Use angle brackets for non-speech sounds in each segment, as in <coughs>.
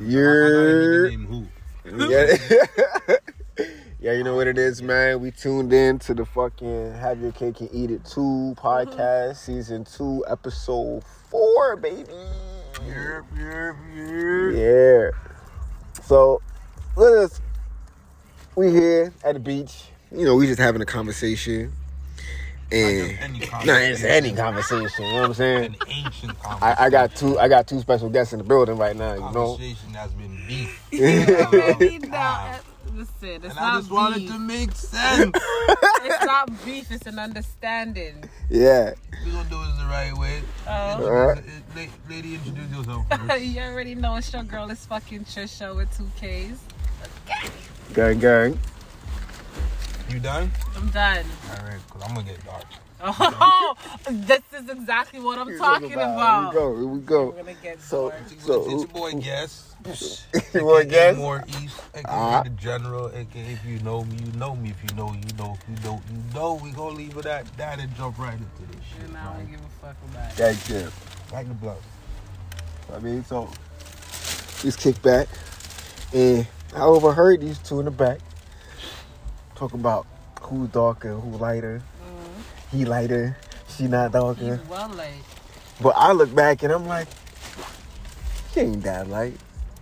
You're- I got a nigga named who? <laughs> Yeah. <laughs> yeah, you know what it is, man. We tuned in to the fucking Have Your Cake and Eat It 2 mm-hmm. podcast, season 2, episode 4, baby. Yerp, yerp, yerp. Yeah. So, let us, we here at the beach. You know, we just having a conversation. And, Any <laughs> no, it's any conversation, you know what I'm saying? An ancient conversation. I, I got two. I got two special guests in the building right now. You know. Conversation has been beef. <laughs> <laughs> Already know. Listen, it's And not I just wanted to make sense. <laughs> It's not beef. It's an understanding. Yeah. We're going to do it the right way. Oh, Alright. Uh, la- Lady, introduce yourself. first. <laughs> you already know it's your girl. It's fucking Trisha with two Ks. Gang, gang. You done? I'm done. All right, because I'm going to get dark. Oh, this is exactly what I'm talking about. Here we go. Here we go. We're gonna get So- dark. It's, So- it's your boy Guess. <laughs> You want AKA guess? More East, aka Ah. the General, aka if you know me, you know me. If you know, you know. If you don't, you know. We gonna leave it at that and jump right into this shit. And I don't give a fuck about it. Gang, yeah. Like the blood. I mean, so just kick back, and I overheard these two in the back talk about who's darker, who lighter. He lighter, she not darker. Well. But I look back and I'm like, he ain't that light.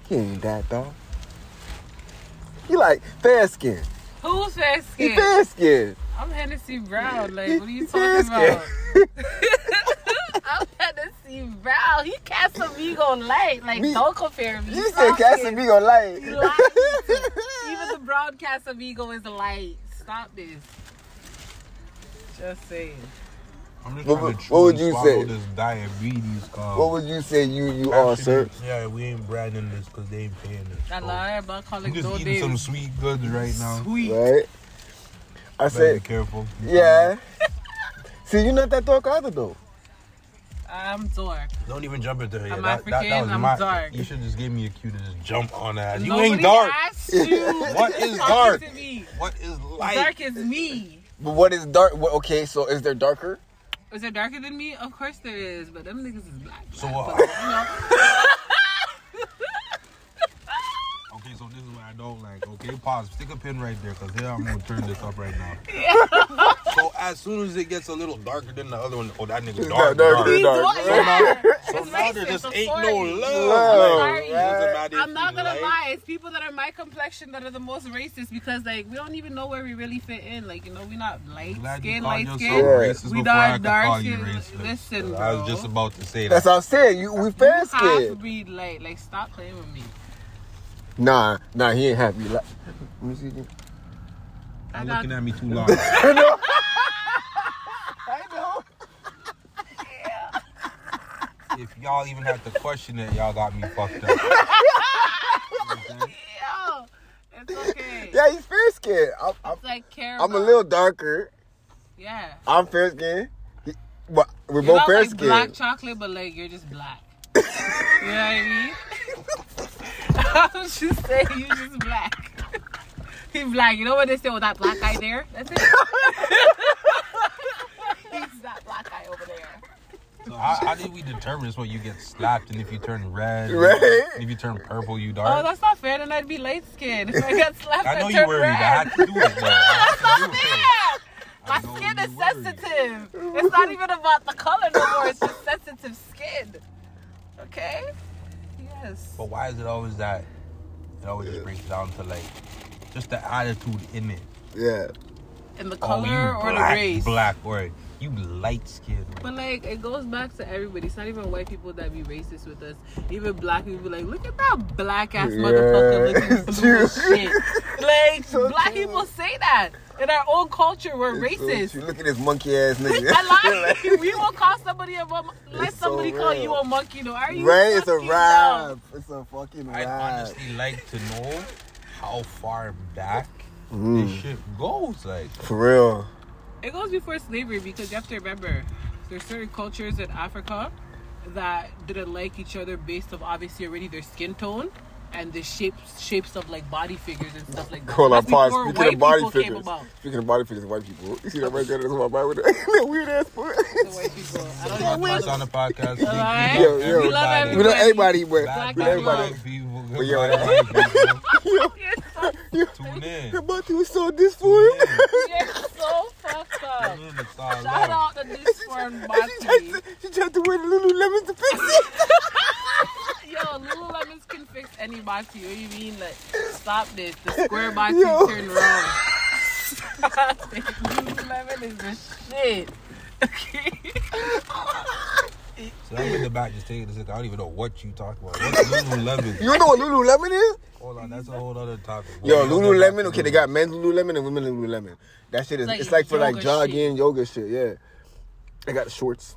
He ain't that dark. He like fair skin. Who's fair skin? He fair skin. I'm Hennessy Brown. Like, what are you talking about? <laughs> <laughs> I'm Hennessy Brown. He Casamigo light. Like, Me- don't compare me. You said Stop it. Casamigo light. Lied. <laughs> Even the brown Casamigo is light. Stop this. Just saying. I'm just What trying would- to what would you swallow say? This diabetes call. What would you say you you are, sir? Yeah, we ain't branding this because they ain't paying us. I so lie about I'm calling just no eating some sweet goods right now. Sweet. Right? I Better said, be careful. yeah. <laughs> See, you're not that dark either, though. I'm dark. Don't even jump into her. I'm that, that, that African, was I'm my, dark. You should just give me a cue to just jump on that. You Nobody ain't dark. asked you. <laughs> What is dark? to me. What is light? Dark is me. But what is dark? What, okay, so is there darker? Is there darker than me? Of course there is, but them niggas is black. So what? but, you know, <laughs> Okay, so this is what I don't like. Okay, pause. Stick a pin right there, cause here I'm gonna turn this up right now. <laughs> so as soon as it gets a little darker than the other one, oh that nigga dark. dark, dark. He's dark. dark. So yeah. So It's now there just I'm ain't sorry. no love. Love, Sorry. Doesn't I'm not gonna like- lie. It's people that are my complexion that are the most racist because like we don't even know where we really fit in. Like you know, we're not light Glad skin, light yourself skin. racist We before not dark call skin. racist. Listen, I was just about to say That's that. what I'm saying. You we fair skin half skin. breed light. Like stop playing with me. Nah, nah, he ain't happy. Like, let me see again. I I'm looking at me too <laughs> long. I know. I know. If y'all even had to question it, y'all got me fucked up. Yo, it's okay. Yeah, he's fair skinned. I'm, I'm, like care. I'm a little darker. Yeah. I'm fair skinned. But we're You're both not fair like skin. black chocolate, but like you're just black. you know what I mean? <laughs> I'm just saying you're just black. He's black. You know what they say with that black guy there? That's it. <laughs> <laughs> He's that black guy over there. So how, how did we determine this? What you get slapped, and if you turn red, Right. and if you turn purple, you dark. Oh, that's not fair. Then I'd be light skinned. If I got <laughs> slapped, I know you turn worried. red. I had to do it, though. That's not to do it. fair. My skin is worried. sensitive. It's not even about the color no more. It's just sensitive skin. Okay? Yes. But why is it always that? It always just breaks down to like just the attitude in it. Yeah. In the Oh, color you or black, the race. black, or you light skinned. But like it goes back to everybody. It's not even white people that be racist with us. Even black people be like, look at that black ass Yeah. motherfucker looking <laughs> blue shit. Like So black true. people say that. In our own culture, we're racist. So, look at this monkey ass nigga. I <laughs> lie. we will call somebody a bum. Let It's so somebody call you a monkey though. Are you right? It's a fucking rap. dumb? It's a fucking rap. I'd rap. honestly like to know how far back Mm. this shit goes. Like, For real. It goes before slavery because you have to remember there's certain cultures in Africa that didn't like each other based of obviously already their skin tone and the shapes shapes of like body figures and stuff like that. Hold on, pause. Speaking white of body figures, speaking of body figures, white people. You see that right there? That's my body with that weird ass foot. The white people. I don't know Us on the podcast. we- Alright. Yo, love yo. We love everybody. We know Everybody. everybody, but Black we Black everybody. people, But yo, goodbye, that- <laughs> white people. You're Tune in. Your body was so disformed. you're so fucked up. Tune in. It's all Shout love. out to this foreign she, tried body. to, she tried to wear the Lululemon to fix it. <laughs> Yo, Lululemons can fix any boxy. What do you mean? Like, stop this. The <laughs> square boxy Yo. turn wrong. <laughs> Stop. Lululemon is the shit. Okay. So I'm in the back just taking this. I don't even know what you talk about. What's Lululemon? You know what Lululemon is? Hold on, that's a whole other topic. Yo, We'll get Lululemon. Okay, they Lululemon. got men's Lululemon and women Lululemon. That shit is. Like It's like for like yoga jogging, yoga shit. Yeah. They got shorts.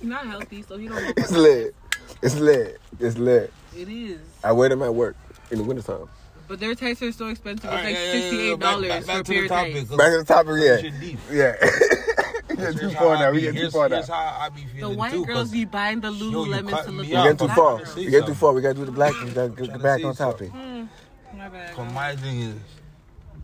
He's not healthy, so he don't <laughs> know. It's lit. It's lit. It's lit. It is. I wear them at work in the wintertime. But their tights are so expensive. It's All right, like yeah, yeah, yeah, fifty-eight back- dollars back- for a to pair the of topic, Back to the topic, yeah. Yeah. <laughs> we get too far now. We get too far now. Here's how I be The white too. girls 'cause be buying the Lululemon to look me We get too far. trying to say We get too far. We gotta do the black. We gotta get back on topic. My my thing is,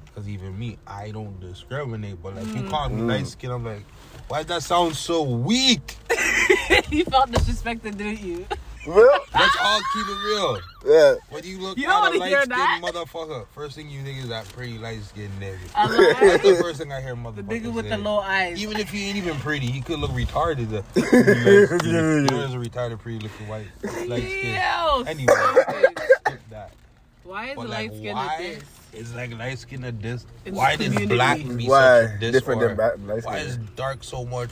because even me, I don't discriminate. But like, Mm. you call me Mm. light skin, I'm like, why does that sound so weak? <laughs> you felt disrespected, didn't you? Well, Let's all keep it real. yeah. When you look You don't at a wanna light-skinned motherfucker, first thing you think is that pretty light skinned nigga. That's the first thing I hear motherfucker The motherfuckers nigga with the low eyes. Even if he ain't even pretty, he could look retarded. There <laughs> is a retarded pretty looking white light skin. Yo, Anyway, skip that. why is But the like, light skin why like this? is like light skin a dis? In Why this does black be Why such a dis? different or than black- light Why is dark so much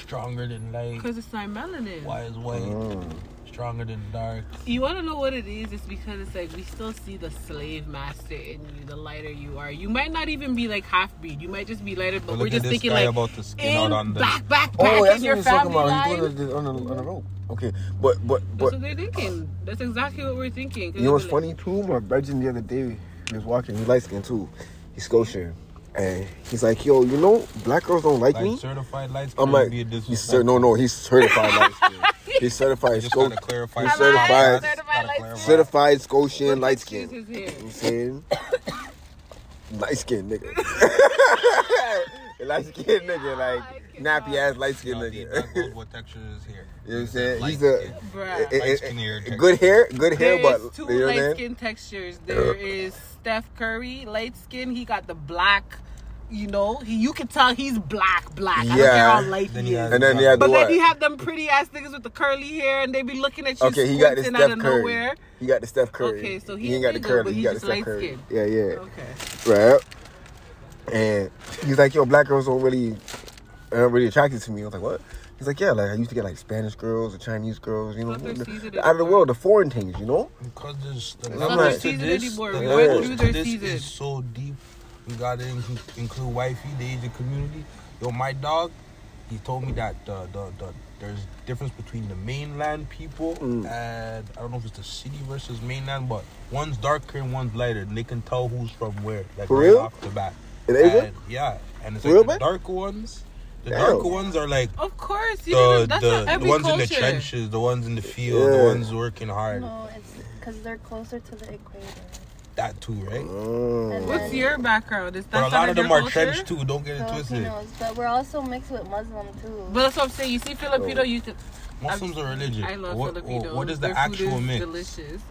stronger than light? Because it's not melanin. Why is white Mm. stronger than dark? You want to know what it is? It's because it's like we still see the slave master in you. The lighter you are, you might not even be like half breed. You might just be lighter, but But we're just thinking like about to skin in out on the. back, back, back Oh, that's in what your he's talking family about. He's doing it on the, on the rope. Okay, but but That's but what they're thinking. That's exactly what we're thinking. you know what's they'll be funny too? My virgin the other day, he was walking. He's light skinned too. He's Scotian, and he's like, "Yo, you know, black girls don't like like me." certified light skin. I'm like, be a he's cer- no, no, he's certified light skin. He's <laughs> certified Just Sco- gotta clarify. he's certified. certified- Gotta certified certified Scotian light skin. his hair. You know what I'm saying? <laughs> light skin nigga. <laughs> light skin nigga, like nappy ass light skin No, nigga. that <laughs> what texture is here. You know what I'm saying? light He's a- skin. Bruh. Light skin good hair, good hair, There's but two you know what I'm light skin textures. There is Steph Curry, light skin. He got the black. You know, he you can tell he's black, black. I don't care Yeah. how light Then he he is. And then he had the But what? then you have them pretty ass niggas with the curly hair, and they be looking at you Okay, he got the Steph out of Curry. nowhere. He got the Steph Curry. Okay, so he ain't got the curly. but He he got the just Steph Curry. light-skinned. Yeah, yeah. Okay. Right. And he's like, yo, black girls don't really, aren't really attracted to me. I was like, what? He's like, yeah, like I used to get like Spanish girls or Chinese girls, you know, the- the out of the world, the foreign things, you know. Because there's the I'm levels not to seasoned this, anymore. the We went to through their this season. is so deep. We gotta include, include wifey, the Asian community. Yo, my dog, he told me that the, the, the there's difference between the mainland people Mm. and I don't know if it's the city versus mainland, but one's darker and one's lighter, and they can tell who's from where. Like For right real? off the bat. In Asia? And, yeah, and it's For like real, the man? darker ones. The Damn. darker ones are like Of course, you the know, that's the, not the ones culture. in the trenches, the ones in the field, the Yeah. ones working hard. No, it's because they're closer to the equator. That too, right? Mm. What's your background? Is that But a lot of them are culture? trench too. Don't get it twisted. Filipinos, but we're also mixed with Muslim too. But that's what I'm saying. You see Filipino, Oh. you could. Muslims are religious. I love what, Filipinos. what is the Their actual food is mix? Delicious,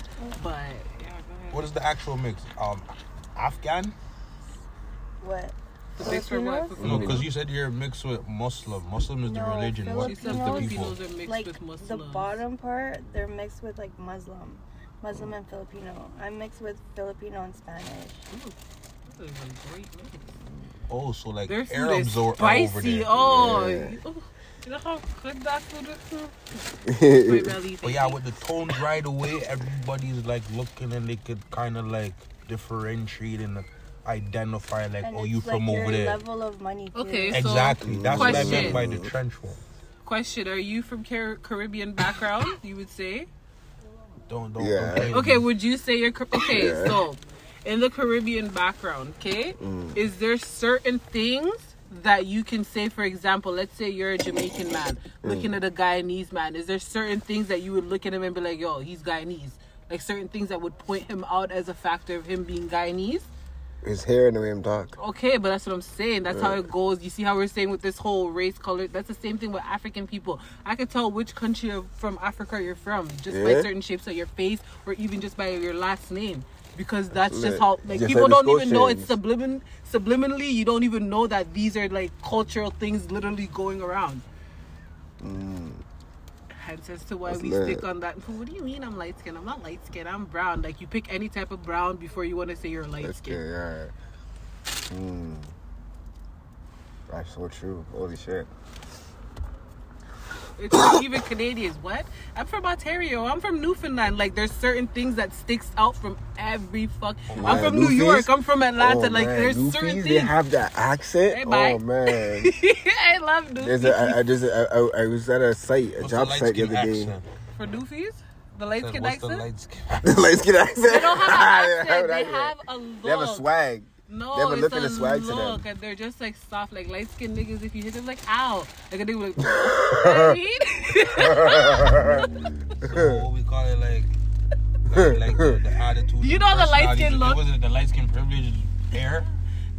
but yeah, go ahead. What is the actual mix? Um, Afghan? what? The mix for what? No, because you said you're mixed with Muslim. Muslim is the No, religion. What She said the Filipinos- people? Filipinos are mixed like with the bottom part, they're mixed with like Muslim, Muslim and Filipino. I'm mixed with Filipino and Spanish. This is a great mix. Oh, so like Their Arabs are, are over spicy. there. Oh, Yeah. you you know how good that food is? <laughs> too? Oh, but yeah, with the tones right away, everybody's like looking and they could kind of like differentiate and identify like, And oh, you like from your over there. level of money too. Okay, so- Exactly. That's what I meant Question. by the trench one. Question: Are you from Car- Caribbean background? <laughs> You would say. Don't don't. Yeah. don't Okay, would you say you're Car- okay? Yeah. So, in the Caribbean background, okay? Mm. Is there certain things that you can say, for example, let's say you're a Jamaican man Mm. looking at a Guyanese man. Is there certain things that you would look at him and be like, yo, he's Guyanese? Like certain things that would point him out as a factor of him being Guyanese? His hair and the way him talk. Okay, but that's what I'm saying. That's how it goes. You see how we're saying with this whole race color. That's the same thing with African people. I can tell which country from Africa you're from just by certain shapes of your face, or even just by your last name, because that's just how like Just people don't even know it's sublimin subliminally. You don't even know that these are like cultural things literally going around. Mm. Hence as to why. That's we lit. stick on that. What do you mean I'm light skinned? I'm not light skinned. I'm brown. Like you pick any type of brown before you want to say you're light skinned. yeah. Mm. That's so true. Holy shit. It's not even Canadians. What? I'm from Ontario. I'm from Newfoundland. Like there's certain things that sticks out from every fuck. Oh, I'm man, from New York. I'm from Atlanta. Oh, like man. there's Newfies, certain They things. have that accent. Hey, oh man. <laughs> I love There's a, I, I just, I, I, I was at a site, a What's job site the light-skin other day. accent? For Newfies, the light skin the accent. light <laughs> the light skin accent. They don't have an <laughs> accent. They have a look. They have a swag. No, They have a it's look a and a swag to them. look, and they're just like soft, like light skinned niggas. If you hit them, like ow, like a nigga like. <laughs> you what I mean? So what we call it like, like, like the, the attitude. <laughs> You know the light personality, skin it look? wasn't the light skin privilege air.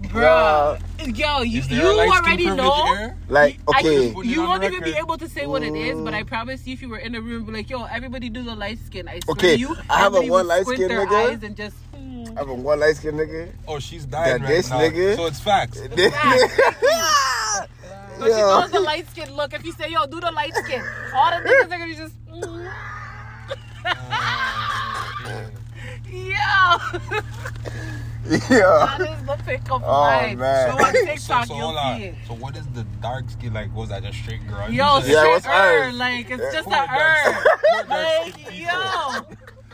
Bruh, yo, you, you there a light skin already know. air? Like, okay. Put it you won't the even be able to say what it is, but. I promise you, if you were in a room, be like, "Yo, everybody do the light skin." I swear Okay, you, I have a one light squint skin their nigga. Eyes and just. hmm. I have a one light skin nigga. Oh, she's dying That right this now. nigga- So it's facts. <laughs> <laughs> So she Yeah. knows the light skin look. If you say, "Yo, do the light skin," all the niggas are gonna just. mm. <laughs> Yo, yeah. that is the pickup Oh, line. man. Show on So, TikTok, so you'll on. see it. So what is the dark skin like? Was that just straight girl? Yo, just- Yeah, straight what's er, like it's just Poor a dark- er. poor dark Like, yo.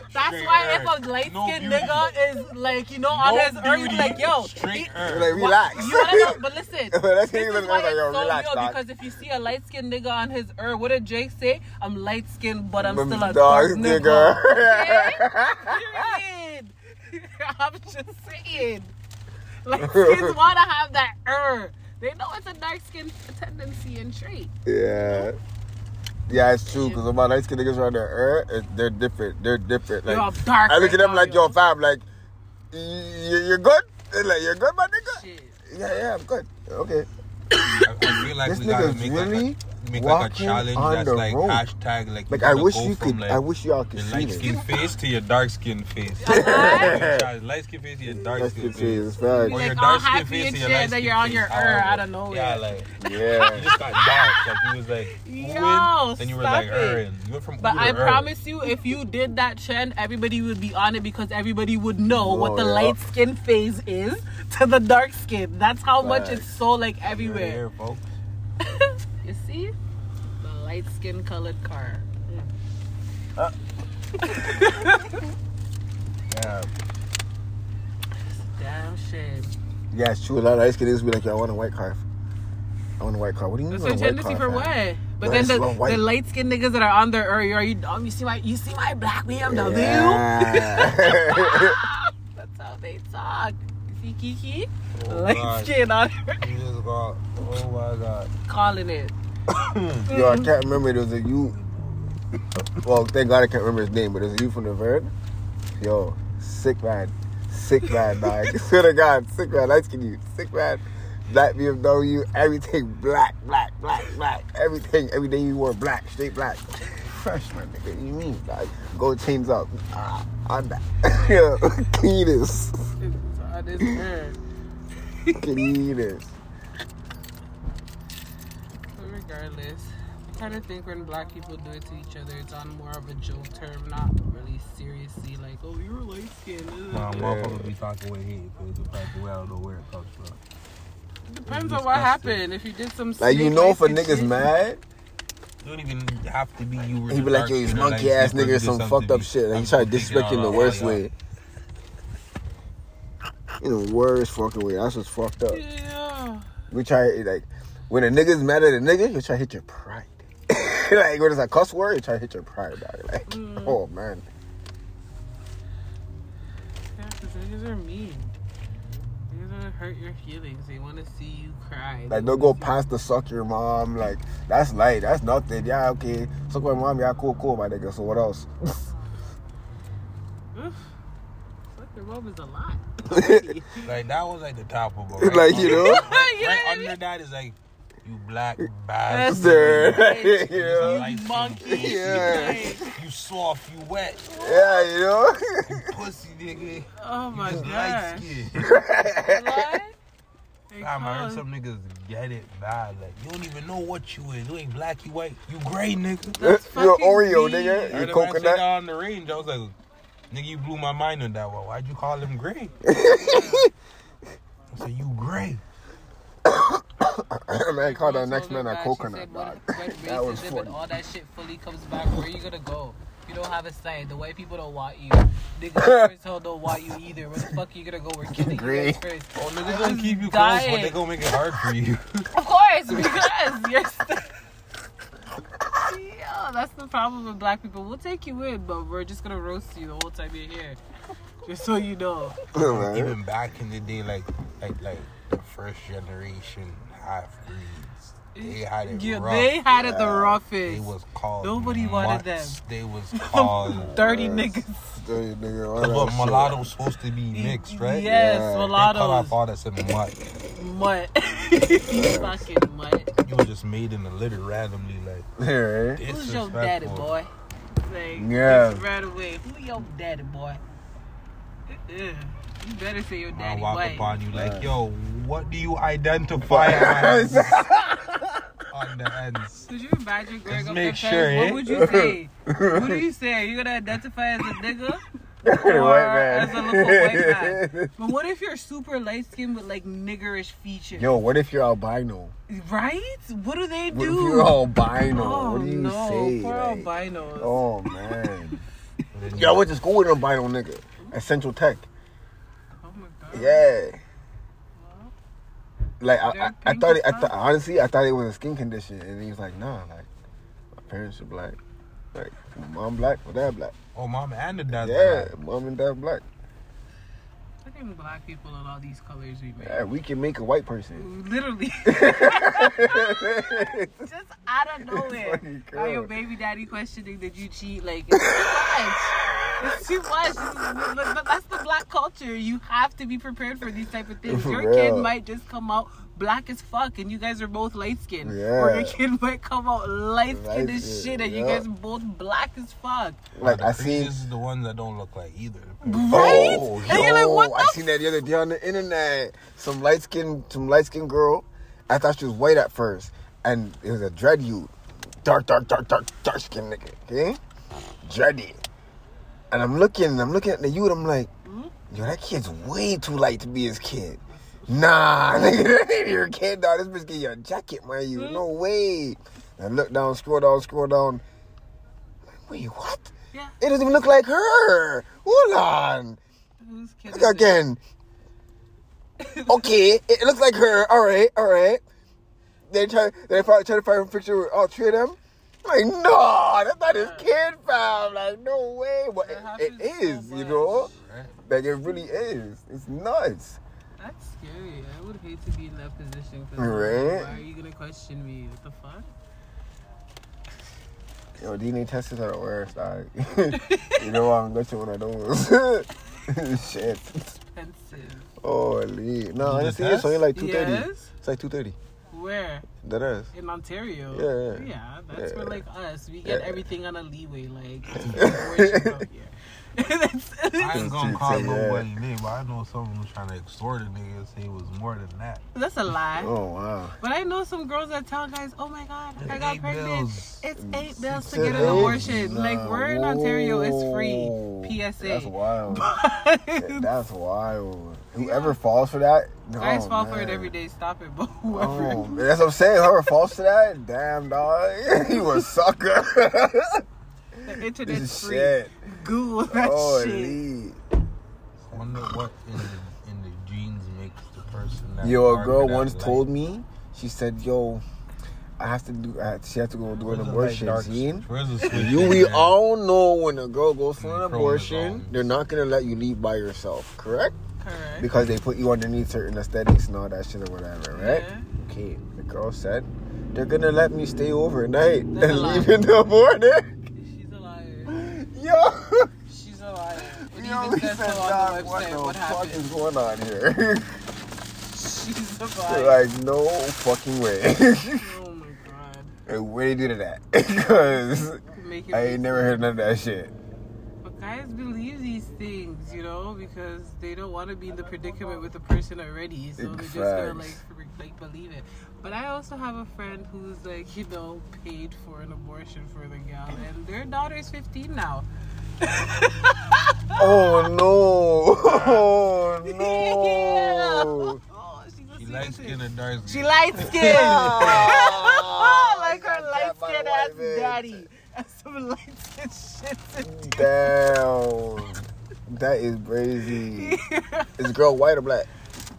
People. That's Straight why er. if a light No skinned beauty. nigga is like, you know, on No his you like, yo, straight he- er. Like, What- relax. You know? But <laughs> listen, That's this the is why like, it's yo, so relax, yo dog. because if you see a light skinned nigga on his er, what did Jake say? I'm light skinned, but I'm I'm still a dark dark nigga. nigga. <laughs> Okay? <laughs> I'm just saying. Like, kids wanna have that er. They know it's a dark skin tendency and trait. Yeah. Yeah, it's true. Because my light skin niggas around there, uh, they're different. They're different. Like, Yo, I'm dark I look at them like, yo. yo, fam, like, y- y- you're good? They're like, you're good, my nigga? Shit. Yeah, yeah, I'm good. Okay. I, I feel like This we gotta nigga's make really like a, make like a challenge on that's the like road. hashtag like. Like, I wish you from, could, like, I wish y'all could your see light it. skin face to your dark skin face. <laughs> Light skin face to your dark Light skin skin face, face. it's Be facts. Or your like dark skin face and to your light and then skin you're on your Oh, er out of nowhere. Yeah, like <laughs> <laughs> you Yeah. just got dark. Like you was like, Yo, ooh, then you were stop like, it. er, you went from But I promise you, if you did that trend, everybody would be on it because everybody would know what the Oh, light skin phase is to the dark skin. That's how much it's so like You're everywhere. You see? The light skin colored car. <laughs> Yeah. Damn shame. Yeah, it's true. A lot of light skin niggas be like, yo, I want a white car. I want a white car. What do you mean? That's you a want a white tendency for what? But then the, the light skinned niggas that are on there, are you, are you, um, you see my, you see my black BMW? Yeah. <laughs> That's how they talk. See Kiki? Oh, light skin on You just got, oh my god. calling it. <coughs> Yo, I can't remember. There was a you. Well, thank God I can't remember his name, but there's a you from the Vern. Yo, sick man, sick man, dog. <laughs> Swear to God, sick man. Light skin you, sick man. Black BMW, everything black, black, black, black. Everything, every day you wore black, straight black. Fresh nigga. You mean like gold chains up? Ah, on that. <laughs> Yo, <laughs> cleanest, It's on his hair. cleanest. But regardless, I kind of think when black people do it to each other, it's on more of a joke term, not really seriously. Like, oh, you're light skinned. Nah, motherfuckers be talking with hate because the fact that we don't know where it comes from. Depends on what happened. If you did some stuff. Like you know, if a niggas mad, You don't even have to be you. he the be like, yo, he's monkey ass skin, nigga, some fucked up shit. Like he I'm try to gonna take it disrespect you in the out, worst yeah. way. In the worst fucking way. That's what's fucked up. Yeah. We try like when a nigga's mad at a nigga, you try to hit your pride. <laughs> like when it's a cuss word, you try to hit your pride, dog. Like, Mm. oh man. Yeah, 'cause Niggas are mean. Niggas wanna hurt your feelings. They wanna see you cry. Like they'll go past the suck your mom. Like that's light. That's nothing. Yeah, okay. Suck my mom. Yeah, cool, cool, my nigga. So what else? Oof. Fuck is a lot. <laughs> Like that was like the top of it. <laughs> Like, <laughs> you know? right, You know right I under mean? that is like you black Sir. bastard. yeah. Like, Monkey. Yeah. You soft, you wet, yeah, you know. pussy nigga. Oh my you light god. skin. What? Damn, I heard some niggas get it bad. Like you don't even know what you is. You ain't black, you white, you gray, nigga. That's You're fucking Oreo, mean. I nigga. heard You a man say coconut. that on the range. I was like, nigga, you blew my mind on that one. Why'd you call him gray? <laughs> I said, you gray. <coughs> man, call that next man a coconut, said, dog. when <laughs> That was racism and funny. all that shit fully comes back, where are you gonna go? You don't have a side. The white people don't want you. Niggas <laughs> sure hell don't want you either. Where the fuck you gonna go? We're killing Agree. you first. Oh, niggas gonna keep you close, but they gonna make it hard for you. Of course, because you're. St- yeah, that's the problem with black people. We'll take you in, but we're just gonna roast you the whole time you're here. <laughs> Just so you know. Man. Even back in the day, like like like the first generation half breeds, they had it Yeah, rough. they had it the Yeah. roughest. They was called. Nobody wanted them. They was <laughs> called. Dirty niggas. Dirty nigga, all That's that what shit. mulatto was supposed to be mixed, right? Yes, Yeah. They cut mulattoes. off all that said mutt. Mutt. you fucking mutt. You were just made in the litter randomly, like Yeah, right? Who's your daddy, boy? Like, Yeah. right away. Who your daddy, boy? Uh-uh. You better say your I walk white. upon you like, yo, what do you <laughs> identify as <laughs> on the ends? Could you imagine growing Let's up make with sure, parents? eh? What would you say? <laughs> what do you say? Are you gonna identify as a nigga? White Or man. as a little white man? But what if you're super light skinned with like niggerish features? Yo, what if you're albino? Right? What do they What if do? you're albino? oh what do you no, say? poor Like, albinos. oh man. Yo, I went to school with an albino nigga at Central Tech. My. Yeah. Like I, I, I thought, it, I thought honestly, I thought it was a skin condition, and he was like, "Nah, like my parents are black, like mom black, my dad black, oh, mom and the dad. yeah, mom and dad black. I think black people in all these colors we make. Yeah, we can make a white person." Literally. <laughs> Just out of nowhere. Fucking Are your baby daddy questioning did you cheat? Like it's <laughs> too much. It's too much. But but that's the black culture. You have to be prepared for these type of things. For Your kid might just come out black as fuck, and you guys are both light skinned. Or your kid might come out light skinned as shit, and you yeah. guys both black as fuck. like I see This seen. is the ones that don't look like either. Right? Oh, And you're like, yo, what I seen that the other day on the internet. Some light skinned some light skin girl. I thought she was white at first, and it was a dread you, dark, dark, dark, dark, dark skin nigga. Okay, dready. And I'm looking, I'm looking at the youth. I'm like, hmm? yo, that kid's way too light to be his kid. Nah, <laughs> nigga, that ain't your kid, dog. This bitch get your jacket, man. You hmm? no way. And I look down, scroll down, scroll down. Wait, what? Yeah. It doesn't even look like her. Hold on. Whose kid Look again. <laughs> Okay, it looks like her. All right, all right. They try. They try to find a picture with all three of them. Like, no, that's not his kid, fam. Like, no way. But it, That it happens is, so you know. Like, it really is. It's nuts. That's scary. I would hate to be in that position. 'cause Right. Why are you gonna question me? What the fuck? Yo, DNA tests are the worst. Like, you know, I'm going to one of those. <laughs> Shit. Expensive. Holy. No, I The didn't see it. It's only like 230. Yes. It's like 230. Where? That is. In Ontario. Yeah, yeah. Yeah, that's Yeah. for like us. We get Yeah. everything on a leeway. Like, <laughs> it's out here. <laughs> That's- I ain't gonna call Yeah. nobody name, but I know someone was trying to extort a nigga and say it was more than that. that's a lie. Oh, wow. But I know some girls that tell guys, "Oh my god, I It's got eight pregnant. bills. It's mm, eight bills to get an eight? abortion. like we're in Ontario, it's whoa. free. That's PSA. wild. Yeah, That's wild. <laughs> Whoever falls for that, no, Guys fall for it oh, every day. Stop it, but oh, whoever. Oh, man, <laughs> that's what I'm saying. Whoever falls for that, damn dog, he was sucker. The internet's free. Shit. Google that Oh, shit. I Wonder what in the in the genes makes the person that Yo, a girl once light. told me, she said, "Yo, I have to do. I, she has to go do an Where's the abortion. dark See? Where's the switch? You, we all know when a girl goes for an abortion, they're not gonna let you leave by yourself, correct? Correct. Because they put you underneath certain aesthetics and all that shit or whatever, right? Yeah. Okay, the girl said they're gonna let me stay overnight and That's a lie. leave in the morning. She's a liar. <laughs> Yo, She's a liar. Even he says said, so on "Dog, the what the What, fuck is going on here? She's a <laughs> liar. like, no fucking way. oh my <laughs> god. Hey, Where they do that? Because I ain't never heard none of that shit. But guys believe these things, you know, because they don't want to be in the predicament with the person already. So they're just gonna like, like believe it. But I also have a friend who's like, you know, paid for an abortion for the gal, and their daughter's 15 now. <laughs> Oh no! <laughs> Oh no! Oh, She sweet light thing. skin and dark skin. She light skinned. Oh, <laughs> like her light that by skinned ass daddy. <laughs> And some light skinned shit. Damn. That is crazy. <laughs> Is the girl white or black?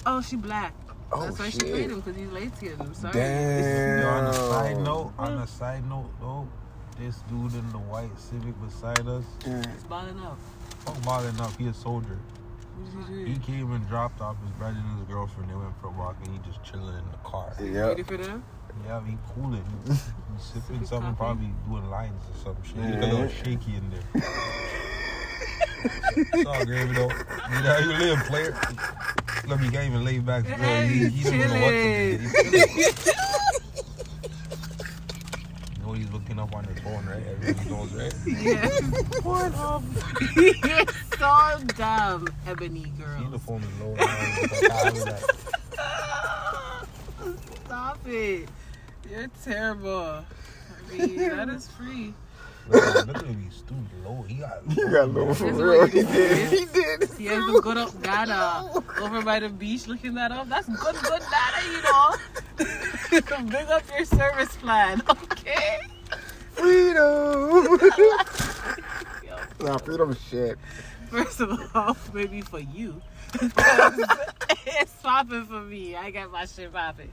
oh, she black. Oh, That's why she shit. paid him because he's light skinned. I'm sorry. Damn. Yo, on a side note, on a side note though, this dude in the white Civic beside us, It's balling up. fuck balling up. He a soldier. What did you He do? came and dropped off his brother and his girlfriend. They went for a walk and he just chilling in the car. Yeah. Ready for them? Yeah, he cooling. <laughs> He, he sipping Sipping something, coffee? probably doing lines or some shit. He Yeah. got a little shaky in there. <laughs> it's all gravy though. You know how you live, player. Look, you can't even lay back. Bro. He, he don't know what to do. He's. You know he's looking up on his phone, right? Everybody knows, right? Yes. <laughs> You're so dumb, Ebony See, the girl. phone is low now. He's like, "Ah, look at that." Stop it. You're terrible. I mean, that is free. Look at look at him, he's too low. He got You got low for That's real. He did. did. He did. He has some good up data over by the beach looking that up. That's good, good data, you know. <laughs> Big up your service plan, <laughs> okay? Freedom. <laughs> nah, freedom shit. First of all, maybe for you. it's popping for me. I got my shit popping.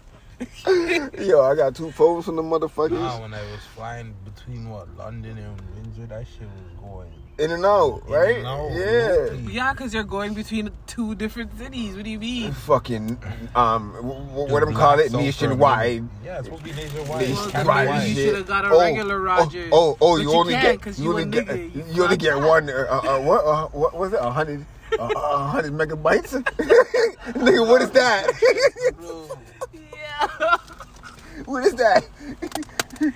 Yo, I got two phones from the motherfuckers. Nah, when I was flying between what London and Windsor, that shit was going. In and out, in right? and out, Yeah. Yeah, because you're going between two different cities. What do you mean? Fucking, um, w- w- what I'm call it, black nationwide. South Yeah, it's supposed to be nationwide. Well, It's Nationwide maybe you should have got a Oh, regular Rogers. Oh, oh, oh you you only can't get, 'cause you you only a get, nigga. You you only get one. Uh, uh, what, uh, what was it? A hundred, uh, a hundred megabytes. <laughs> Nigga, what is that? Yeah. <laughs> what is that? You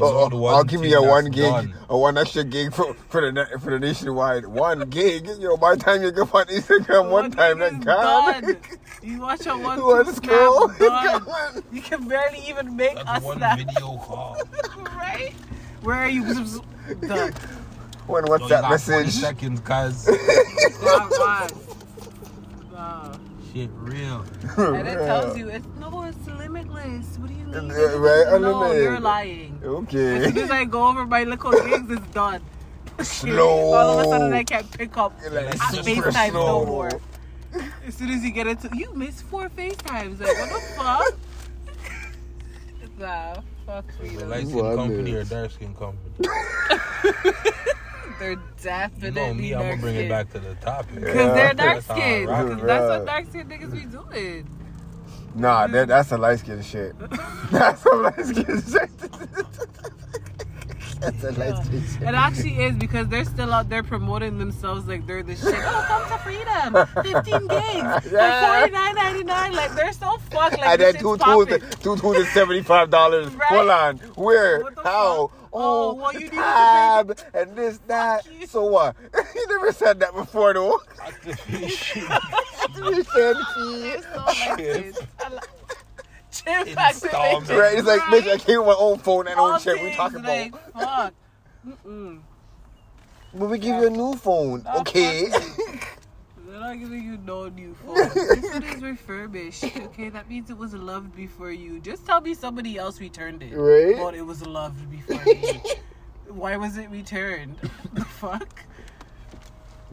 Oh, know the oh, one I'll give you a one gig, done. a one extra gig for for the na- for the nationwide. One gig, yo. By the time you go on Instagram one time, thing that is gone. done. <laughs> You watch a one, One two scroll, snap, it's done. gone. You can barely even make That's a one snap. video call. <laughs> right? Where are you? Done. One So you WhatsApp got 40 message. seconds, cuz. Got one. Wow. Shit real. And it tells you it's no, it's limitless. What do you uh, mean? Yeah, right, No, unlimited. you're lying. Okay. As soon as I go over my little gigs, it's done. Slow. <laughs> All of a sudden, I can't pick up You're like, at super FaceTime no slow. more. As soon as you get into, you miss four FaceTimes. Like, what the fuck? <laughs> nah, fuck The freedom. light skin What company is- or dark skin company? <laughs> They're You definitely know me, I'm gonna bring it back to the topic. Because Yeah. they're dark That's how I skinned. rock. 'Cause That's what dark skin niggas be doing. Nah, that, that's a light skin shit. <laughs> That's a light skin shit. <laughs> that's a light skin shit. It actually is because they're still out there promoting themselves like they're the shit. Oh, come to freedom. 15 gigs. Yeah. Like $49.99. Like they're so fucked. Like and this then shit's two popping. two two two is seventy five dollars. <laughs> Right. Hold on, where? What the How? fuck? Oh, Oh, well, you needed to tab and this that. So what? <laughs> you never said that before though. Activation. <laughs> you said fee. It's so like this. I Chip Installment. activation. Right? It's like, bitch, I came with my own phone and own shit. We talking like, about. fuck. Mm-mm. But we give you a new phone, Oh, okay? They're not giving you no new phone. this one is refurbished. Okay, that means it was loved before you. Just tell me somebody else returned it. Right? But it was loved before you. Why was it returned? <laughs> the fuck?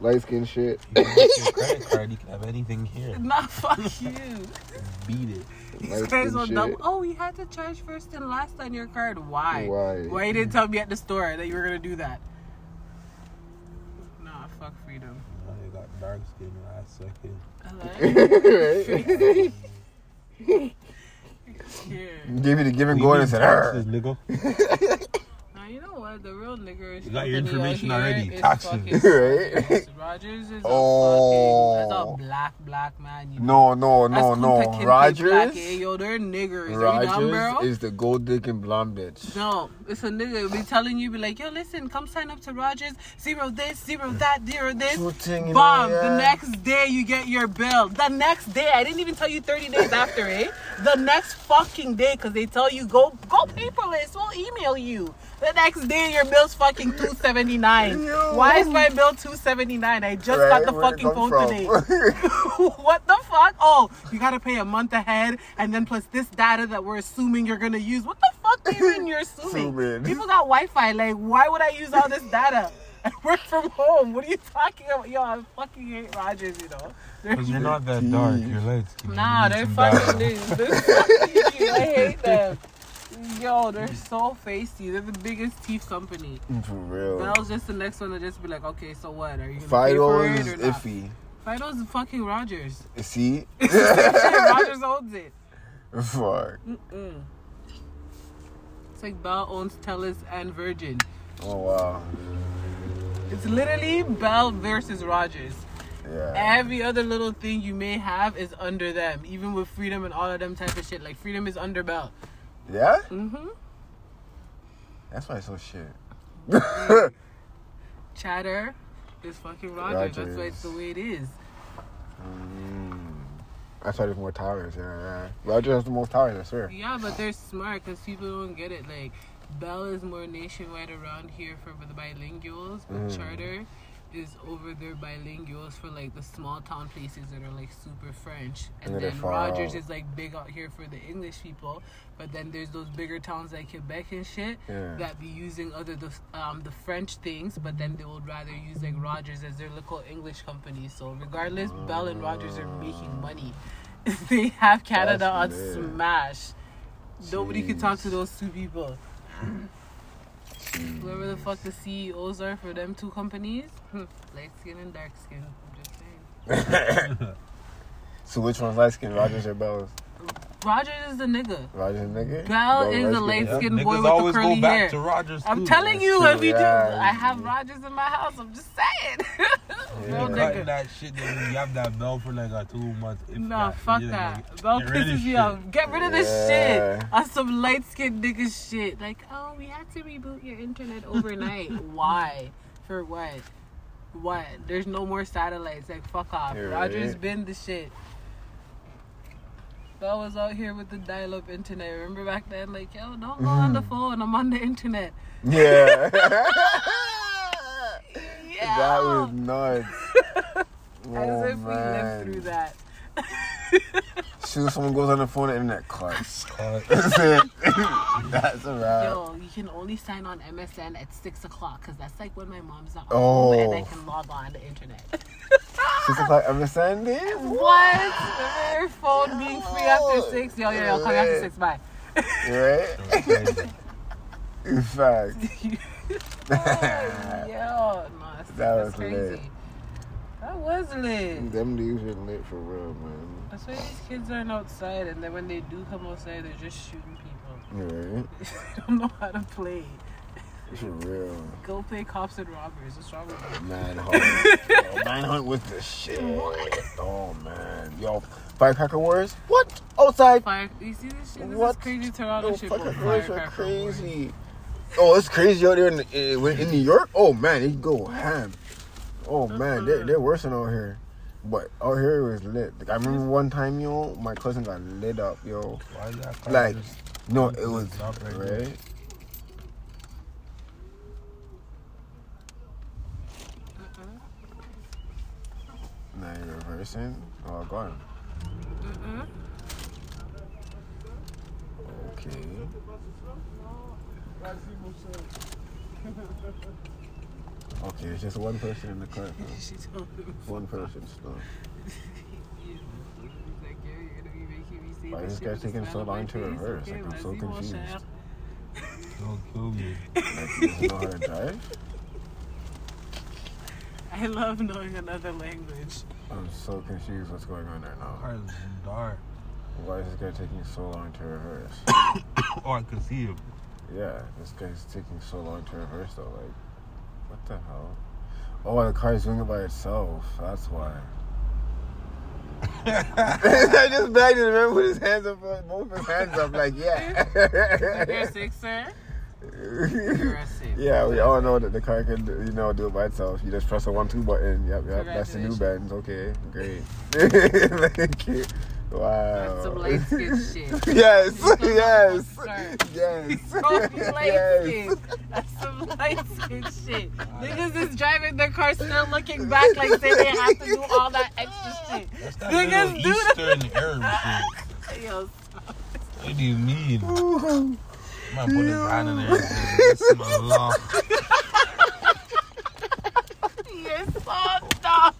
Light skin shit. You can get your credit card, you can have anything here. <laughs> Nah, fuck you. Beat it. These Light guys skin will shit. dumb. Oh, you had to charge first and last on your card. Why? Why? Why you didn't tell me at the store that you were gonna do that? Nah, fuck freedom. Now you got dark skin last second. <laughs> right? <laughs> Yeah. Give me the give and go and said, taxes, nigga. Now you? The real niggers. You got your information here already. is Taxes. <laughs> Right? Rogers. Rogers is Oh. a fucking that's a black black man. You know. No, no, That's no, no. Rogers. Black, eh? Yo, they're niggers. Are you dumb, bro? Rogers is the gold dick and blonde bitch. No, it's a nigga be telling you, be like, yo, listen, come sign up to Rogers. Zero this, zero that, zero this. Shooting Bomb. the The next day you get your bill. The next day, I didn't even tell you 30 days after, eh? The next fucking day, because they tell you, go go paperless. We'll email you. The next day, your bill's fucking 279 Yo. Why is my bill 279 I just got the Right, where'd it fucking phone from? today. <laughs> what the fuck? Oh, you gotta pay a month ahead, and then plus this data that we're assuming you're gonna use. What the fuck do you mean you're assuming? <laughs> Assuming. People got Wi-Fi. Like, why would I use all this data? <laughs> I work from home. What are you talking about? Yo, I fucking hate Rogers. You know. Because you're not that dark. You're light. Nah, they're fucking dudes. They're fucking I hate them. Yo, they're so facey. They're the biggest teeth company. For real. Bell's just the next one to just be like, okay, so what? Are you gonna pay for Fido it is or not? iffy. Fido's fucking Rogers. See? <laughs> Rogers owns it. Fuck. Mm-mm. It's like Bell owns Telus and Virgin. Oh wow. It's literally Bell versus Rogers. Yeah. Every other little thing you may have is under them, even with Freedom and all of them type of shit. Like Freedom is under Bell. Yeah? Mm-hmm. That's why it's so shit. <laughs> Chatr is fucking Rogers. That's why it's the way it is. Mm. That's why there's more towers. Yeah, yeah. Roger has the most towers, I swear. Yeah, but they're smart because people don't get it. Like Bell is more nationwide around here for the bilinguals, but Mm. Charter is over there bilinguals for like the small town places that are like super French, and, And then they're then far Rogers is like big out here for the English people. But then there's those bigger towns like Quebec and shit Yeah. that be using other the um the French things, but then they would rather use like Rogers as their local English company. So regardless, Bell and Rogers are making money. <laughs> they have Canada on smash. Nobody can talk to those two people. <laughs> Whoever the fuck the CEOs are for them two companies, hmm, light skin and dark skin. I'm just saying. <laughs> So which one's light skin? Rogers or Bell's? Rogers is the nigga. Rogers a nigga? Bell Bell is the light-skinned? light skin boy niggas with the curly go back hair. to Rogers. I'm too. telling That's you, true, if you do, yeah. I have Rogers in my house. I'm just saying. <laughs> Yeah. Real Cutting nigga. that shit, then you have that bell for like a two months. if Nah, that. fuck that. like, Bell get pisses this me shit. off. Get rid of this Yeah. shit on some light skinned nigga shit. Like, oh, we had to reboot your internet overnight. <laughs> Why? For what? What? There's no more satellites. Like, fuck off. You're Rogers right. been the shit. Bell was out here with the dial up internet. Remember back then? Like, yo, don't go on Mm-hmm. the phone. I'm on the internet. Yeah. <laughs> Yeah. That was nuts. <laughs> As Oh, if we lived through that. <laughs> Soon as someone goes on the phone, the internet cuts. Cut. That's it. That's a wrap. Yo, you can only sign on MSN at six o'clock because that's like when my mom's not Oh. home and I can log on the internet. <laughs> Six o'clock every Sunday? what? Remember your phone being free after six? Yo, yo, yo, call me after six. Bye. Right? <laughs> In fact. <laughs> yo, no, that's, That that's was crazy. lit. That was lit. Them dudes are lit for real, man. That's why these kids aren't outside, and then when they do come outside, they're just shooting people. Right? <laughs> they don't know how to play. For real. Go play cops and robbers. What's wrong with you? Manhunt. Manhunt was the shit. Oh, man. Yo, Firecracker Wars? What? Outside? Fire, you see this shit? This What? is crazy Toronto Yo, shit. Firecracker are Firecracker Wars. crazy. Oh, it's crazy out there in, in, in New York? Oh, man, they go ham. Oh, man, they're, they're worse than out here. But out here it was lit. Like, I remember one time, yo, my cousin got lit up, yo. Why that Like, No, it was right right. Now you're reversing. Oh, gone. Mm-mm. Okay. <laughs> <laughs> Okay, it's just one person in the car. though. <laughs> She told. One person still. <laughs> He's like, yeah, you're gonna be making me say Why this this guy taking so long to reverse? Like, I'm vas-y, so confused. Don't kill me. Like, he doesn't know how to <laughs> drive? I love knowing another language. I'm so confused what's going on there now. Car is dark. Why is this guy taking so long to reverse? <coughs> Oh, I can see him. Yeah, this guy's taking so long to reverse though. Like, what the hell? Oh, the car's doing it by itself. That's why. <laughs> I just begged him to put his hands up, both his hands up, like You're a yeah. sixer. You're a six. <laughs> yeah, we all know that the car can, do- you know, do it by itself. You just press a one-two button. Yep, yep. That's the new Benz. Okay, great. <laughs> Thank you. Wow. That's some light skin shit. <laughs> Yes, yes, yes, <laughs> So light <laughs> yes. skin. That's some light skin shit. Niggas is driving their car still looking back like say they have to do all that extra shit. That's that Niggas little do that. Eastern Arab shit. Yo, What do you mean? Man, put his hand in there and say, "This is my law." you're so dumb.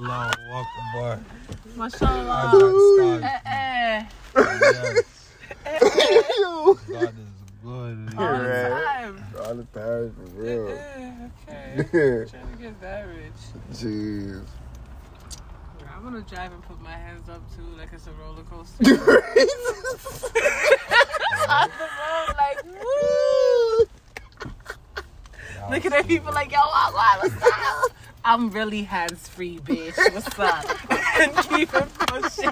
Allah Akbar. Mashallah. God, Eh, eh. <laughs> yes. Ew. God is good. All the time. All the time, for Eh, real. eh, okay. Trying to get that rich. Jeez. I'm gonna drive and put my hands up too, like it's a roller coaster. <laughs> <laughs> On the road, like woo! Looking at people like, yo, what, what, what's up? I'm really hands free, bitch. What's up? and keep it pushing.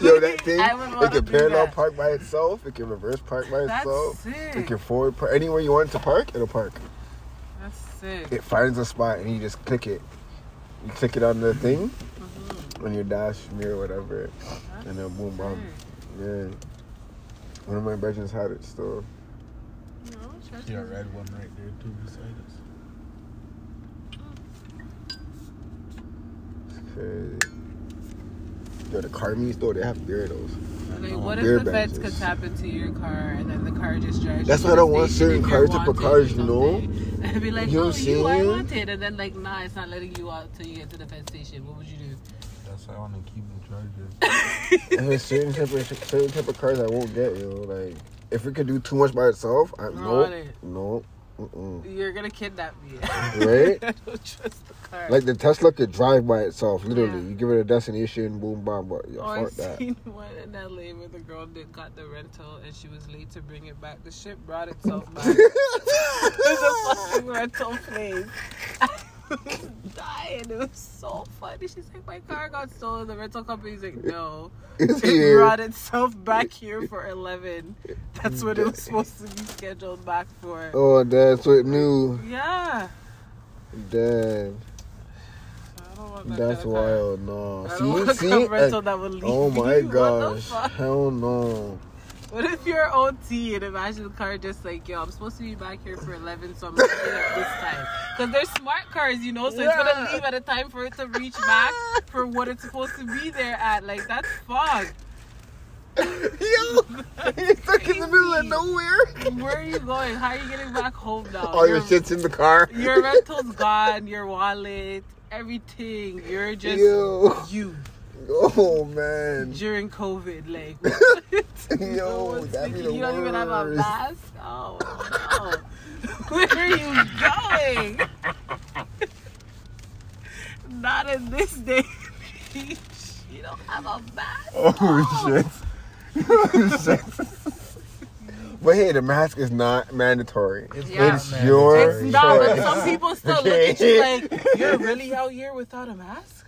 Yo, that thing, it can parallel that. park by itself. It can reverse park by That's itself. It can forward park. Anywhere you want it to park, it'll park. That's sick. It finds a spot and you just click it. You click it on the thing, Mm-hmm. on your dash mirror, whatever, That's and then boom, boom. sick. Yeah. One of my brothers had it still. No, trust See a red one right there too beside us. It's crazy. Yo, the car meets though, they have beer those. Like, what if beer the feds could benches. tap into your car and then the car just drives? That's you why I don't want certain if cars, type of cars, or you know? something? <laughs> And be like, You know oh, what I'm you are wanted, and then like, nah, it's not letting you out till you get to the fed station. What would you do? That's why I want to keep the charger. <laughs> And there's certain type of certain type of cars I won't get, yo. Like if it could do too much by itself, I Not nope, it. nope, mm-mm. You're gonna kidnap me. <laughs> Right? I don't trust the. Like the Tesla could drive by itself, literally. Yeah. You give it a destination, boom, bam, but yeah, Oh, I fuck that. seen <laughs> one in LA where the girl did got the rental and she was late to bring it back. The ship brought itself back. <laughs> There's a fucking rental place. Dying. It was so funny. She's like, my car got stolen. The rental company's like, no. It's It here. brought itself back here for 11. That's what it was supposed to be scheduled back for. Oh, that's what new. Yeah. Damn, I don't want that that's wild. No, see, see, car rental that would oh leave oh my gosh, hell no. What if you're OT and imagine the car just like, yo, I'm supposed to be back here for 11, so I'm going leaving at this time. Because they're smart cars, you know, so it's going to leave at a time for it to reach back for what it's supposed to be there at. Like, that's fog. <laughs> Yo, you're stuck in the middle of nowhere. Where are you going? How are you getting back home now? All your shit's in the car. your rental's gone, your wallet, everything. You're just Yo, you oh man. during COVID. Like, <laughs> <laughs> <laughs> Yo, that'd be the you don't even have a mask. Oh no. Where are you going? <laughs> Not in this day. and age. You don't have a mask. Oh, oh. shit. Oh, <laughs> shit. But hey, the mask is not mandatory. It's Yeah. It's not your It's mandatory. not, but some people still look at you like you're really out here without a mask.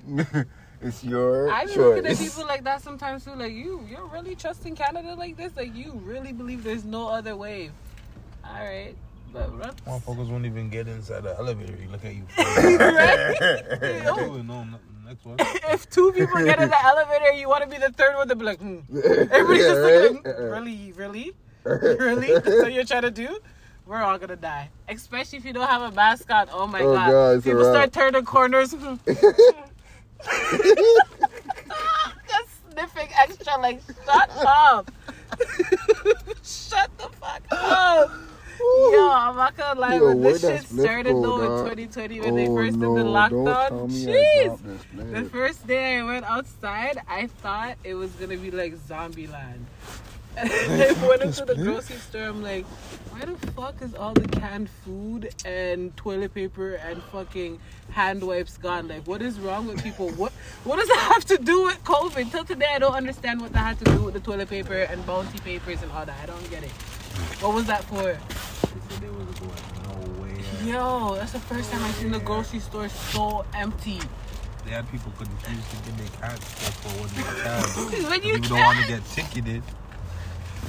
It's your I be choice. looking at people like that sometimes too. Like you, you're really trusting Canada like this. Like you really believe there's no other way. All right, but run. Motherfuckers won't even get inside the elevator. You look at you. <laughs> Right? Oh, no, no, next one. <laughs> if two people get in the elevator, you want to be the third one to be like, hmm. Everybody's <laughs> Yeah, just right? hmm, really, really, really. That's what you're trying to do? We're all gonna die, especially if you don't have a mascot. Oh my Oh, god! God, people wrap. start turning corners. Just sniffing extra, like shut up, shut the fuck up. Yo I'm not gonna lie. Yo, when this shit started though in 2020 when they Oh, first no, did the lockdown, tell me I jeez. The first day I went outside, I thought it was gonna be like zombie <laughs> land. And I <laughs> went into the grocery store. I'm like, why the fuck is all the canned food and toilet paper and fucking hand wipes gone? Like, what is wrong with people? What What does that have to do with COVID? Till today, I don't understand what that had to do with the toilet paper and bounty papers and all that. I don't get it. What was that for? They said they was going nowhere. Yo, that's the first time I've seen the grocery store so empty. They had people confused thinking they can't go for when they <laughs> can. When you People don't want to can. get ticketed.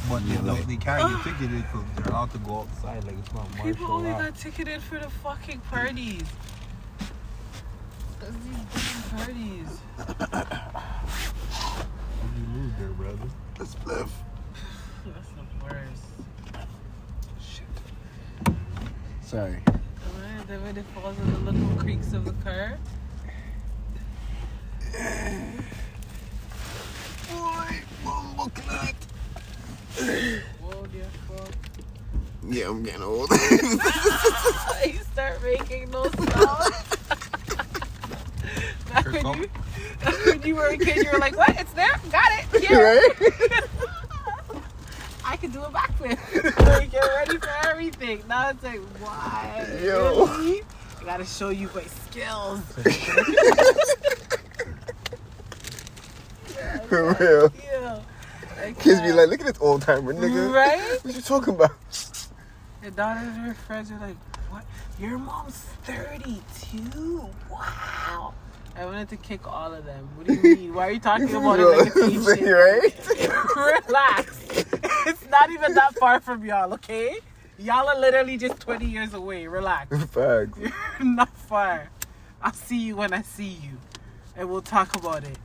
But they, don't, they can't get ah. ticketed because they're allowed to go outside like it's not People martial only law. got ticketed for the fucking parties. That's these fucking parties. What did you lose there, brother? The spliff. <laughs> That's the worst. Shit. Sorry. Alright, Then when it falls in the little creaks of the car. <sighs> Boy, bumble clot. Whoa, fuck. Yeah, I'm getting old. <laughs> <laughs> you start making those sounds. <laughs> Back when you, when you were a kid, you were like, what? It's there? Got it. Here. right? I can do a backflip. like, you're ready for everything. Now it's like, why? Yo. Really? I gotta show you my skills. For real. Yeah. Kids be like, look at this old timer, nigga. Right? <laughs> What you talking about? The daughters and her friends are like, what? Your mom's 32? Wow. I wanted to kick all of them. What do you mean? Why are you talking <laughs> about it like it's <laughs> ancient? right? Relax. It's not even that far from y'all, okay? Y'all are literally just 20 years away. Relax. Facts. You're not far. I'll see you when I see you. And we'll talk about it.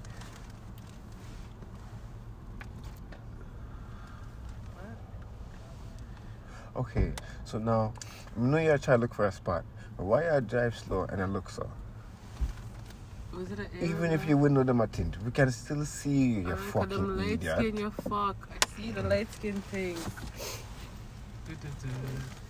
Okay, so now, I know y'all try to look for a spot, but why y'all drive slow and I look so? Was it an Even if your window them are tinted, we can still see you, you Alright, 'cause them fucking light idiot. skin, you fuck. I see the light skin thing.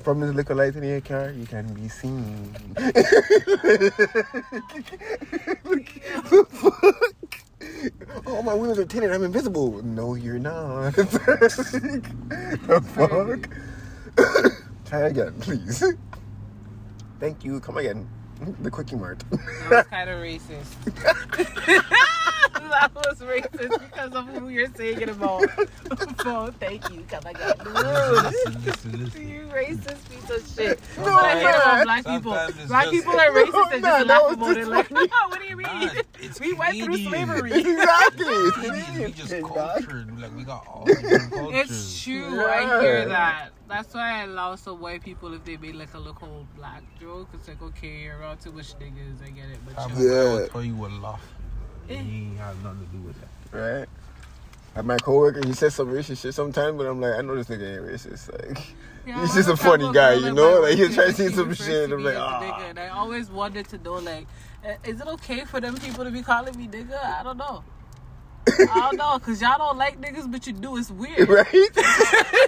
From this little light in your car, you can be seen. <laughs> oh, my windows are tinted. I'm invisible. No, you're not. <laughs> the fuck? Try again, please. Thank you. Come again. The quickie mart. That was kind of racist. that was racist because of who you're saying it about. <laughs> oh, thank you. Come again. Dude. Listen, listen, listen. You racist piece of shit. No, That's what I hate about black people. Sometimes it's Black just- people are racist and Nah, just that laugh was about it. Like, funny. <laughs> what do you mean? Nah, it's we went through slavery. <laughs> exactly. It's we just shit, cultured. Like we got all <laughs> different cultures. It's true. I hear that. That's why I allow some white people if they made like a local black joke. It's like okay, you're around too much niggas. I get it, but I'm chill. Yeah. gonna tell you a laugh. He ain't have nothing to do with that. Right? Like my coworker, he says some racist shit sometimes, but I'm like, I know this nigga ain't racist. Like, Yeah, He's just a funny guy, you know? Like, he's work, trying to and say some shit, to I'm like, as ah. And I always wanted to know, like, is it okay for them people to be calling me nigga? I don't know. I don't know, cause y'all don't like niggas, but you do. It's weird. <laughs> right? <laughs>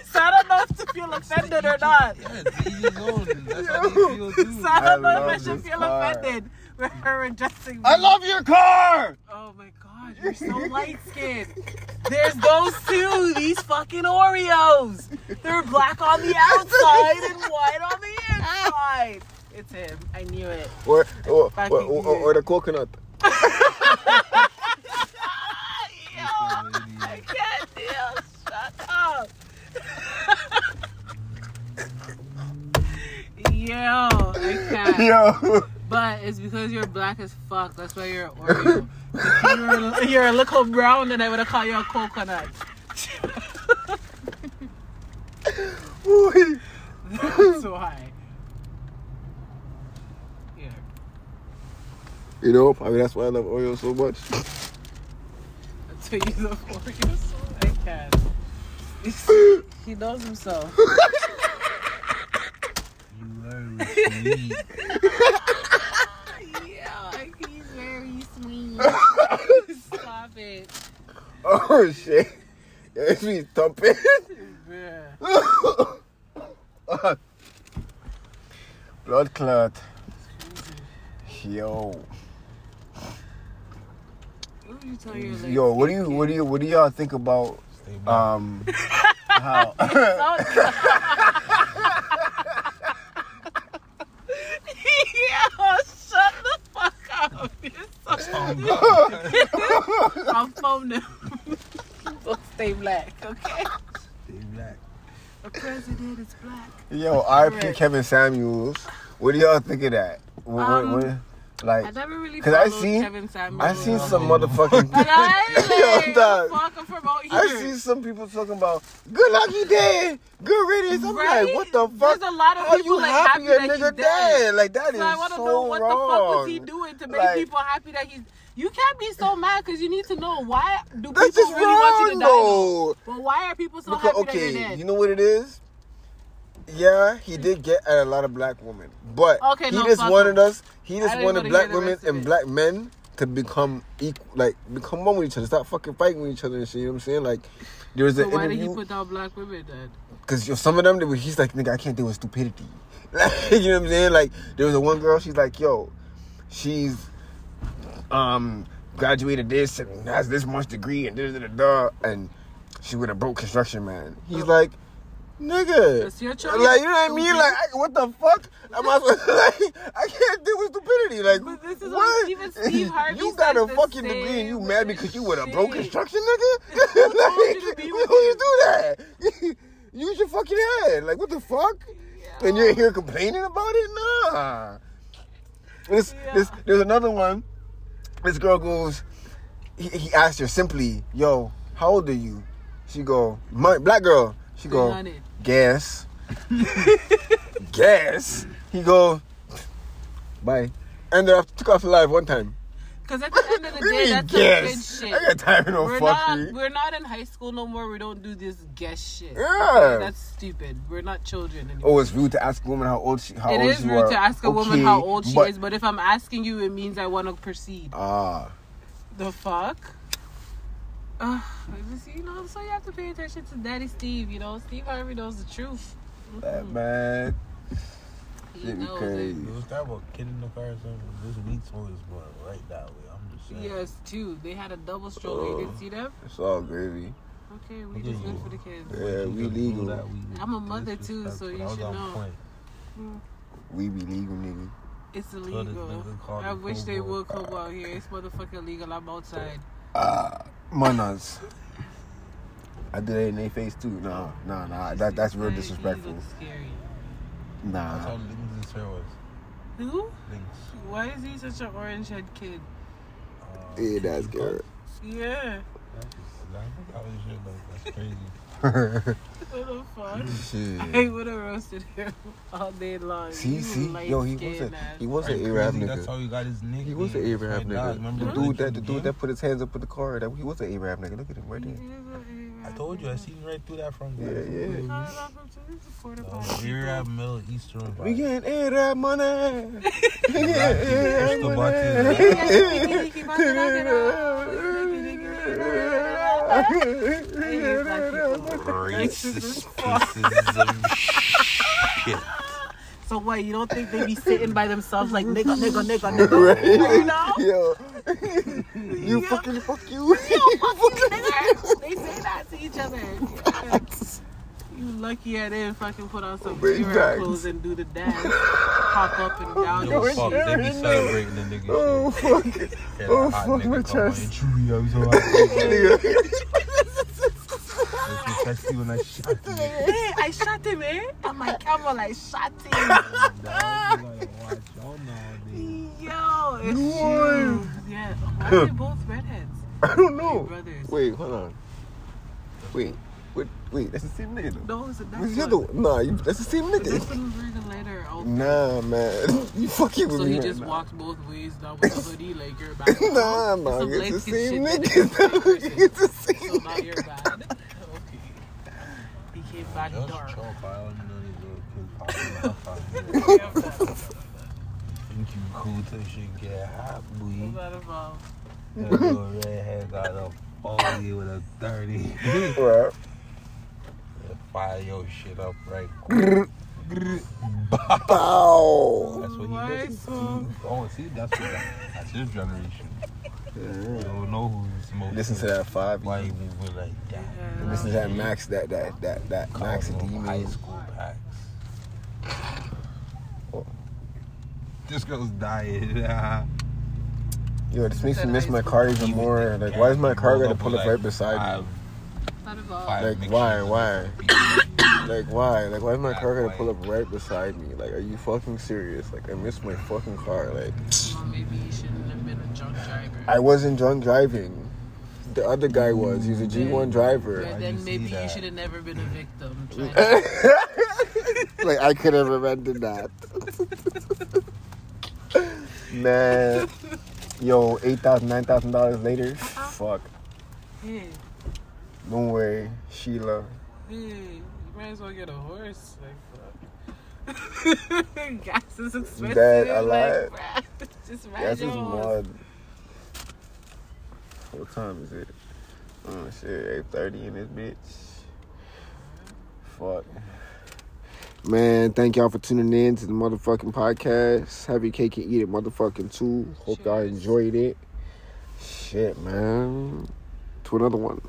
so I don't know if to feel offended or not. Yeah, it's each his own. That's how they feel too. So I don't I know if I should feel car. offended with her addressing me. I love your car! Oh my god, you're so light skinned. There's those two, these fucking Oreos. They're black on the <laughs> outside and white on the inside. It's him. I knew it. Or, or, or, or, or, or the coconut. <laughs> <laughs> Yo, I can't deal. Shut up. Yo, I can't. Yo. But it's because you're black as fuck. That's why you're Oreo. You're, a- you're a little brown, then I would have called you a coconut. <laughs> That's why. Yeah. You know, probably that's why I love Oreo so much. <laughs> That's why you love Oreo so I can. <laughs> He knows himself. <laughs> You are sweet. Yeah, he's very sweet. Stop it. Oh, shit. Yeah, it's me thumping. Blood clot. Yo. What you tell your like, Yo, what do you what do you what do y'all think about um how yeah, shut the fuck up. You're so I'll phone him. stay black, okay? Stay black. The president is black. Yo, RP Kevin Samuels. What do y'all think of that? What, what- Um, what- I like never really 'Cause I seen- Kevin Samuels. I seen some motherfucking <laughs> But I <laughs> Yo, like, dog. out here. I see some people talking about good luck you dead, good riddance. I'm Right? like, what the fuck? There's a lot of How people, you like, happy happy that nigga dead. dead? Like that is So I want to so know what wrong. the fuck was he doing to make Like- people happy that he's. You can't be so mad because you need to know why do people really want you to die. though? But why are people so Because, happy that okay, you're dead? you know what it is? Yeah, he did get at a lot of black women, but Okay, he no, just wanted us. He just wanted black women and black men to become equal, like become one with each other. Stop fucking fighting with each other and shit. You know what I'm saying? Like there was so an why did he put down black women then? because some of them they were, he's like nigga I can't deal with stupidity. <laughs> Like, you know what I'm saying? Like there was a one girl. She's like yo, she's um graduated this and has this much degree and da da da da and she with a broke construction man. He's like. Nigga, That's your choice. like you know what I mean? Like, I, what the fuck? Am I <laughs> like? I can't deal with stupidity. Like, But this is what? Stephen- Steve <laughs> Harvey you got a fucking degree and you mad because you with a broke construction nigga? <laughs> like, who you do that? Use your fucking head. Like, what the fuck? And you're here complaining about it? Nah. This, this, there's another one. This girl goes, he, he asked her simply, yo, how old are you? She go, my black girl. She go, 300. Gas. <laughs> gas. He go, bye. And I took off live one time. Because at the end of the What do you day, <laughs> that's some gas? good I got time for no We're not, we're not in high school no more. We don't do this guess shit. Yeah. Okay, that's stupid. We're not children anymore. Oh, it's rude to ask a woman how old she how It old is rude are. to ask a woman how old she but- is, but if I'm asking you, it means I want to proceed. Ah, The fuck? <sighs> Uh, you know, so you have to pay attention to Daddy Steve. You know, Steve Harvey knows the truth. that man. He Shit be knows crazy. it. It was that about kid in the car or something. This week's one is going right that way. I'm just saying. Yes, too. They had a double stroller. You didn't see them? It's all gravy. Okay, we just at good for the kids. Yeah, we You legal. I'm a mother, too, so disrespectful. you should know. point. We be legal, nigga. It's illegal. I wish they would come out here. It's motherfucking legal. I'm outside. Ah, manas. I did it in their face too. Nah, nah, nah. That that's real Like, he disrespectful. looks scary. That's how Nah. Links' hair was. Who? Links. Why is he such an orange head kid? Uh, Yeah, that's good. Yeah. That's just- I was shit like that's crazy. What the fuck? Shit. I would have roasted him <laughs> all day long. See, You see, yo, he was light-skinned a he was Right, an Arab crazy. That's nigga. how he got his nickname. He was an That's Arab nigga. dog. Remember The the dude that the dude that put his hands up in the car. That he was an Arab nigga. Look at him right He there. is an I told you, I seen right through that from Yeah, there. yeah. Call it off from two to Uh, Arab. Middle Eastern. We vibe. getting Arab money. We Push getting Arab button. Racist <laughs> racism shit. So what? You don't think they be sitting by themselves like nigga, nigga, nigga, nigga? You know? Yo, you fucking fuck you. <laughs> they say that to each other. <laughs> Yes. You lucky I didn't fucking put on some Big Arab facts. clothes and do the dance, hop up and down. Yo, and fuck, they be celebrating the nigga Oh shit. fuck. Yeah, Oh, fuck my chest. "True, I'm so happy." If you text you when I shot <laughs> you. Hey, I shot him, eh? On my camera, like shot him. Dog, you gotta watch. Yo, it's Boy. you. Yeah. Why are they both redheads? I don't know. Brothers. Wait, hold on. Wait, wait, wait. That's the same nigga though. No, it's a What's next the other one. one? Nah, you, that's the same This nigga. one wearing a lighter outfit. Nah, man. <laughs> You fucking with So me he right just now. walks both ways down with the hoodie like you're bad. <laughs> Nah, man. It's the same nigga. that is the same It's the same So now you're bad. Okay. <laughs> He came back Just dark. choke, I don't know these little kids popping off out here. Think you cool till shit get hot, What's that about? That little redhead got a 40 with a 30. Right. Fire your shit up right Bow. That's what he Why does. so- Oh, see, that's what that, that's his generation. You don't know who's smoking. Listen to that five. Why you moving like that? Listen to that Max. That that that that Max Call them high school packs. This girl's dying. Yo, this makes me miss my car even more. Like, why is my car gonna pull up right beside me? Not at all. Like, why, of why? Like why? Like why is my car gonna pull up right beside me? Like, are you fucking serious? Like, I miss my fucking car. Like, Well, maybe you shouldn't have been a drunk driver. I wasn't drunk driving. The other guy was. He's a G1 driver. But Why'd then you maybe see you that? should have never been a victim. <laughs> Like I could have prevented that. <laughs> Man, yo, eight thousand, nine thousand dollars later. Uh-huh. Fuck. hey, Don't worry, Sheila. hey, you might as well get a horse. Like, fuck. <laughs> Gas is expensive. Alive. Like, bruh, <laughs> just ride That's your just horse. mud. What time is it? Oh shit, eight thirty in this bitch. Fuck. Man, thank y'all for tuning in to the motherfucking podcast. Have your cake and eat it, motherfucking too. Hope y'all enjoyed it. Shit, man. To another one.